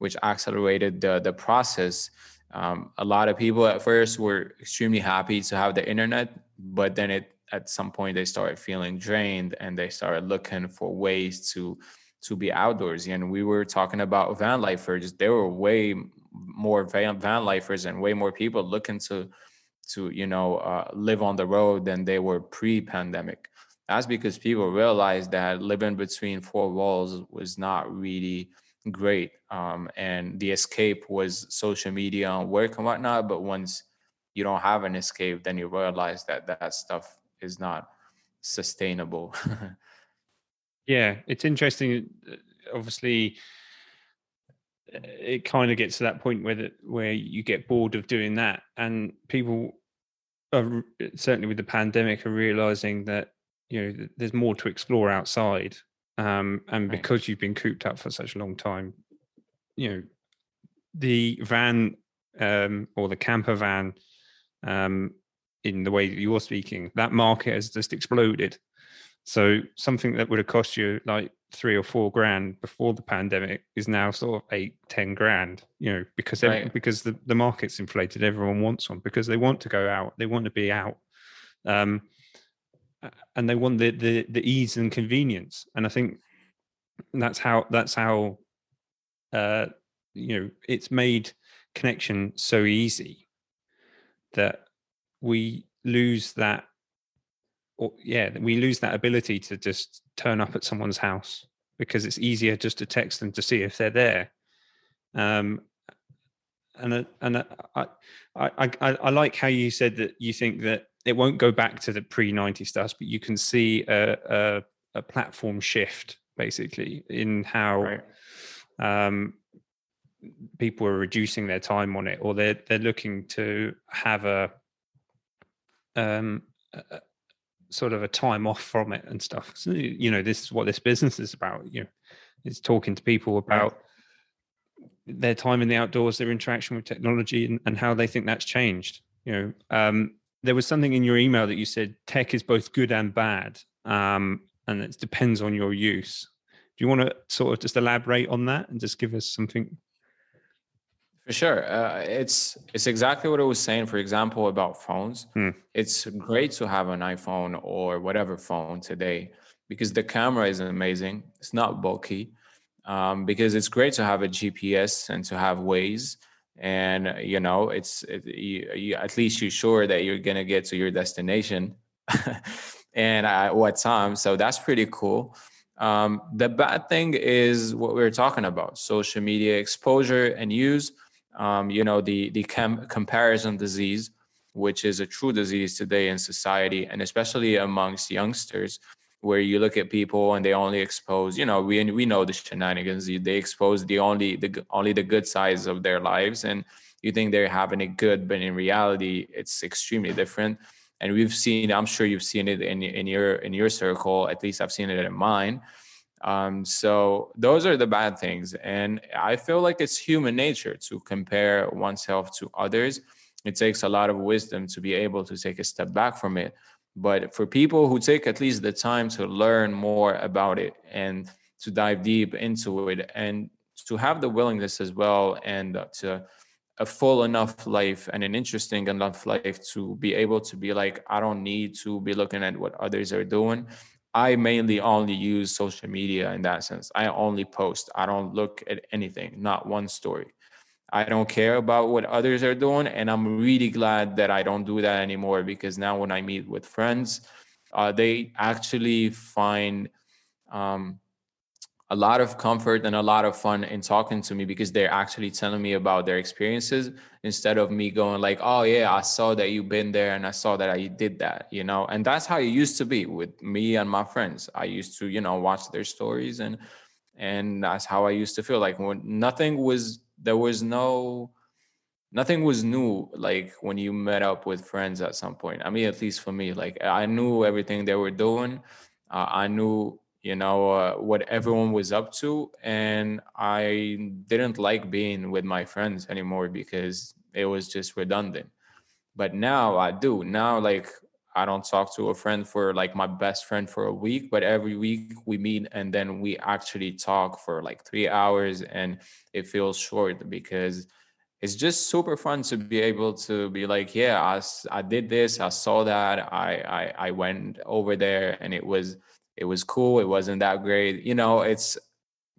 which accelerated the the process. Um, a lot of people at first were extremely happy to have the internet, but then it at some point they started feeling drained and they started looking for ways to to be outdoors. And we were talking about van lifers. There were way more van, van lifers and way more people looking to to you know uh, live on the road than they were pre-pandemic. That's because people realized that living between four walls was not really great. Um, and the escape was social media and work and whatnot. But once you don't have an escape, then you realize that that stuff is not sustainable. yeah, it's interesting. Uh, obviously, it kind of gets to that point where where you get bored of doing that, and people are certainly with the pandemic are realizing that you know there's more to explore outside um, and because you've been cooped up for such a long time, you know, the van um, or the camper van, um, in the way that you're speaking, that market has just exploded. So something that would have cost you like three or four grand before the pandemic is now sort of eight, ten grand. You know, because right. because the the market's inflated. Everyone wants one because they want to go out. They want to be out. Um, and they want the, the the ease and convenience and i think that's how that's how uh you know it's made connection so easy that we lose that or yeah we lose that ability to just turn up at someone's house because it's easier just to text them to see if they're there um and and I, I I I like how you said that you think that it won't go back to the pre 90 stuff, but you can see a, a, a platform shift basically in how right. um, people are reducing their time on it, or they're they're looking to have a, um, a, sort of a time off from it and stuff. So, you know, this is what this business is about. You know, it's talking to people about. Right their time in the outdoors, their interaction with technology, and, and how they think that's changed. You know, um, there was something in your email that you said tech is both good and bad, um, and it depends on your use. Do you want to sort of just elaborate on that and just give us something? For sure, uh, it's it's exactly what I was saying. For example, about phones, hmm. it's great to have an iPhone or whatever phone today because the camera is amazing. It's not bulky. Um, because it's great to have a GPS and to have Waze and you know it's it, you, you, at least you're sure that you're gonna get to your destination and at what time so that's pretty cool um, the bad thing is what we are talking about social media exposure and use um, you know the the com- comparison disease which is a true disease today in society and especially amongst youngsters where you look at people and they only expose you know we we know the shenanigans. They expose the only the only the good sides of their lives and you think they're having it good but in reality it's extremely different. And we've seen i'm sure you've seen it in, in your in your circle at least i've seen it in mine um, so those are the bad things and i feel like it's human nature to compare oneself to others. It takes a lot of wisdom to be able to take a step back from it but for people who take at least the time to learn more about it and to dive deep into it and to have the willingness as well and to a full enough life and an interesting enough life to be able to be like i don't need to be looking at what others are doing i mainly only use social media in that sense i only post i don't look at anything not one story I don't care about what others are doing. And I'm really glad that I don't do that anymore because now when I meet with friends, uh, they actually find um, a lot of comfort and a lot of fun in talking to me because they're actually telling me about their experiences instead of me going like, oh yeah, I saw that you've been there and I saw that I did that, you know. And that's how it used to be with me and my friends. I used to, you know, watch their stories and and that's how I used to feel like when nothing was there was no nothing was new like when you met up with friends at some point i mean at least for me like i knew everything they were doing uh, i knew you know uh, what everyone was up to and i didn't like being with my friends anymore because it was just redundant. But now i do. Now like I don't talk to a friend for like my best friend for a week, but every week we meet and then we actually talk for like three hours and it feels short because it's just super fun to be able to be like, yeah, I, I did this, I saw that, I, I I went over there and it was it was cool. It wasn't that great. You know, it's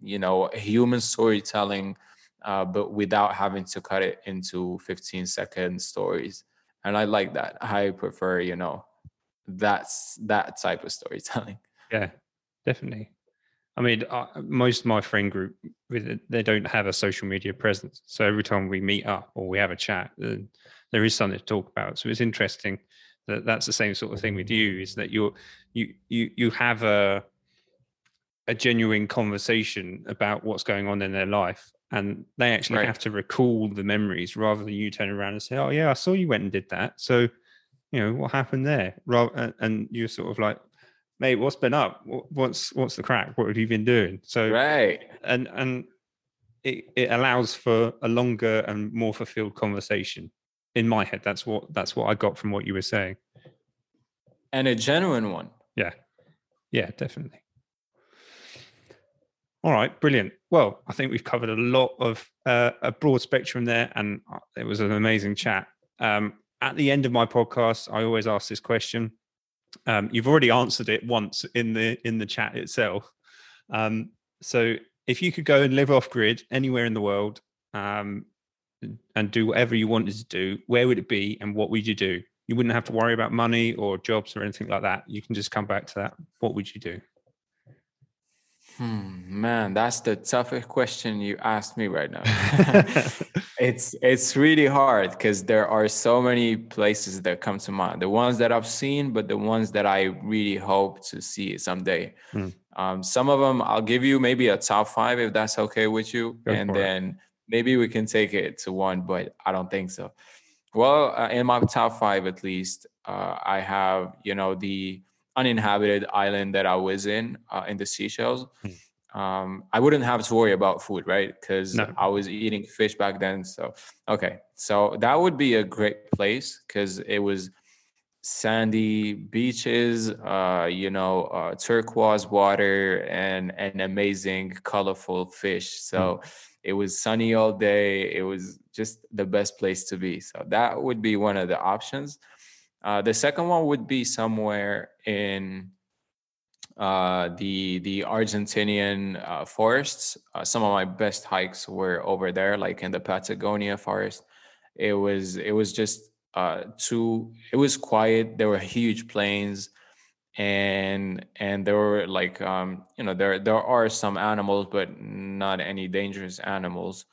you know human storytelling, uh, but without having to cut it into 15 second stories and i like that i prefer you know that's that type of storytelling yeah definitely i mean uh, most of my friend group they don't have a social media presence so every time we meet up or we have a chat there is something to talk about so it's interesting that that's the same sort of thing with mm-hmm. you is that you're you you you have a a genuine conversation about what's going on in their life and they actually right. have to recall the memories rather than you turn around and say, "Oh yeah, I saw you went and did that." So, you know, what happened there? And you're sort of like, "Mate, what's been up? What's what's the crack? What have you been doing?" So, right, and and it, it allows for a longer and more fulfilled conversation. In my head, that's what that's what I got from what you were saying, and a genuine one. Yeah, yeah, definitely. All right, brilliant. Well, I think we've covered a lot of uh, a broad spectrum there, and uh, it was an amazing chat. Um, at the end of my podcast, I always ask this question. Um, you've already answered it once in the in the chat itself. Um, so, if you could go and live off grid anywhere in the world um, and do whatever you wanted to do, where would it be, and what would you do? You wouldn't have to worry about money or jobs or anything like that. You can just come back to that. What would you do? Hmm, man, that's the toughest question you asked me right now. it's it's really hard because there are so many places that come to mind. The ones that I've seen, but the ones that I really hope to see someday. Hmm. Um, some of them I'll give you maybe a top five if that's okay with you, Go and then. Maybe we can take it to one. But I don't think so. Well, uh, in my top five at least, uh, I have you know the uninhabited island that I was in uh, in the Seychelles, hmm. um, I wouldn't have to worry about food, right? Because no. I was eating fish back then. So okay, so that would be a great place because it was sandy beaches, uh, you know, uh, turquoise water, and an amazing, colorful fish. So. Mm. It was sunny all day. It was just the best place to be. So that would be one of the options. Uh, the second one would be somewhere in uh, the the Argentinian uh, forests. Uh, some of my best hikes were over there, like in the Patagonia forest. It was it was just uh, too. It was quiet. There were huge plains, and and there were like um, you know there there are some animals, but not any dangerous animals.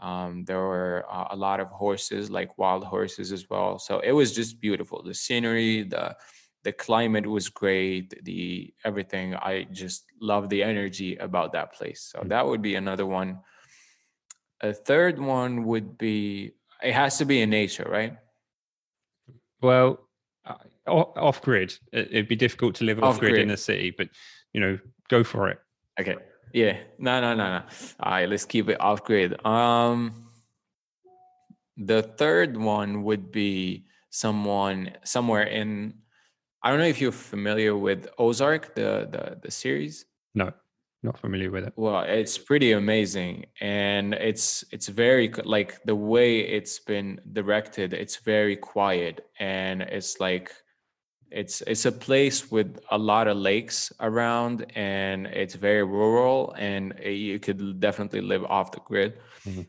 Um, there were uh, a lot of horses, like wild horses as well. So it was just beautiful. The scenery, the the climate was great. The everything. I just love the energy about that place. So that would be another one. A third one would be. It has to be in nature, right? Well, off grid. It'd be difficult to live off grid in a city, but you know, go for it. Okay. Yeah. No, no, no, no. All right, let's keep it off grid. Um the third one would be someone somewhere in I don't know if you're familiar with Ozark, the the the series. No, not familiar with it. Well, it's pretty amazing, and it's it's very like the way it's been directed. It's very quiet, and it's like it's it's a place with a lot of lakes around and it's very rural and you could definitely live off the grid. Mm-hmm.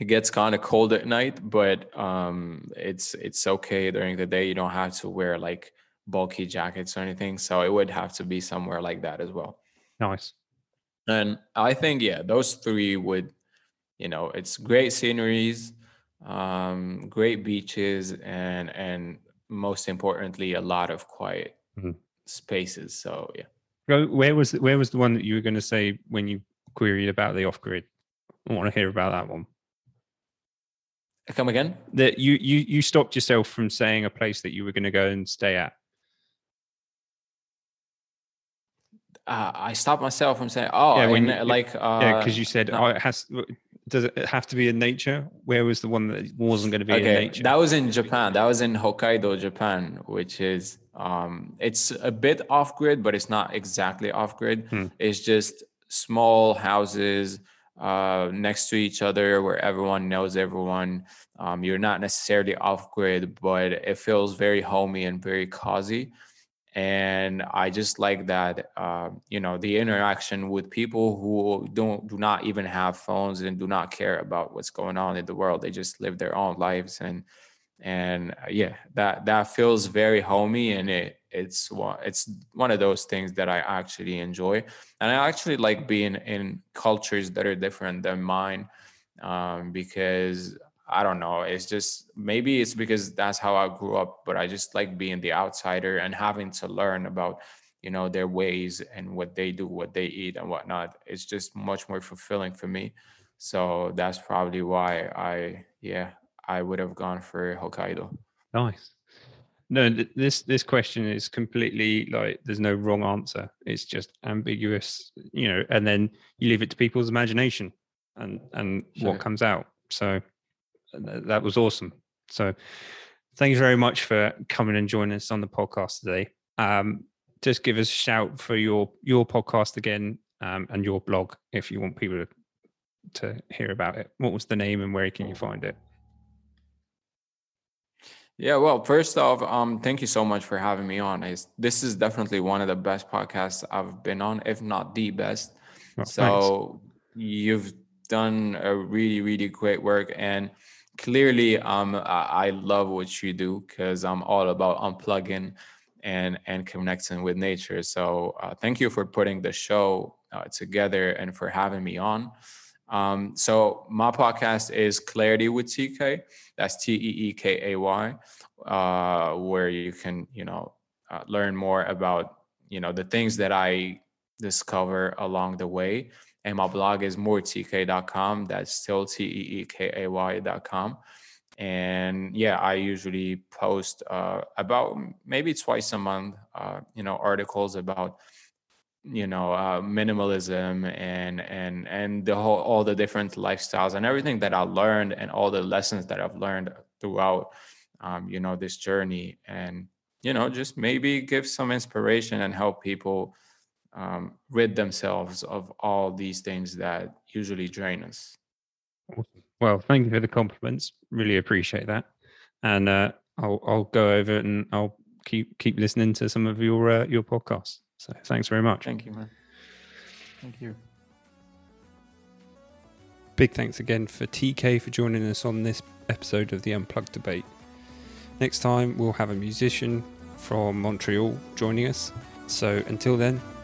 it gets kind of cold at night but um it's it's okay during the day. You don't have to wear like bulky jackets or anything so it would have to be somewhere like that as well. Nice. And i think yeah those three would you know it's great sceneries um great beaches and and most importantly a lot of quiet mm-hmm. spaces so yeah where was where was the one that you were going to say when you queried about the off grid i want to hear about that one come again that you you you stopped yourself from saying a place that you were going to go and stay at uh, I stopped myself from saying, "Oh, yeah, when you, like, uh, yeah," because you said, no. "Oh, it has." Does it have to be in nature? Where was the one that wasn't going to be okay, in nature? That was in Japan. That was in Hokkaido, Japan, which is um, it's a bit off grid, but it's not exactly off grid. Hmm. It's just small houses uh, next to each other where everyone knows everyone. Um, you're not necessarily off grid, but it feels very homey and very cozy and i just like that uh, you know the interaction with people who don't do not even have phones and do not care about what's going on in the world. They just live their own lives. And and uh, yeah that that feels very homey. And it it's one it's one of those things that i actually enjoy. And i actually like being in cultures that are different than mine um, because I don't know. It's just maybe it's because that's how I grew up, but I just like being the outsider and having to learn about, you know, their ways and what they do, what they eat and whatnot. It's just much more fulfilling for me. So that's probably why I, yeah, I would have gone for Hokkaido. Nice. No, this this question is completely like there's no wrong answer. It's just ambiguous, you know, and then you leave it to people's imagination and and sure. what comes out. So that was awesome. So thank you very much for coming and joining us on the podcast today. Um, just give us a shout for your your podcast again um, and your blog if you want people to, to hear about it. What was the name and where can you find it? Yeah, well, first off, um, thank you so much for having me on. It's, this is definitely one of the best podcasts I've been on, if not the best. Oh, so thanks. you've done a really, really great work, and clearly um I, love what you do because i'm all about unplugging and and connecting with nature. So uh, thank you for putting the show uh, together and for having me on. Um, so my podcast is clarity with Teekay that's t-e-e-k-a-y uh, where you can you know uh, learn more about you know the things that i discover along the way and my blog is mooretk.com. That's still T E E K A Y.com. And yeah, I usually post uh, about maybe twice a month, uh, you know, articles about you know uh, minimalism and and and the whole all the different lifestyles and everything that I learned and all the lessons that I've learned throughout um, you know this journey and you know just maybe give some inspiration and help people um, rid themselves of all these things that usually drain us. Well, thank you for the compliments. Really appreciate that. And uh, I'll I'll go over and I'll keep keep listening to some of your uh, your podcasts. So thanks very much. Thank you, man. Thank you. Big thanks again for Teekay for joining us on this episode of the Unplugged Debate. Next time we'll have a musician from Montreal joining us. So until then,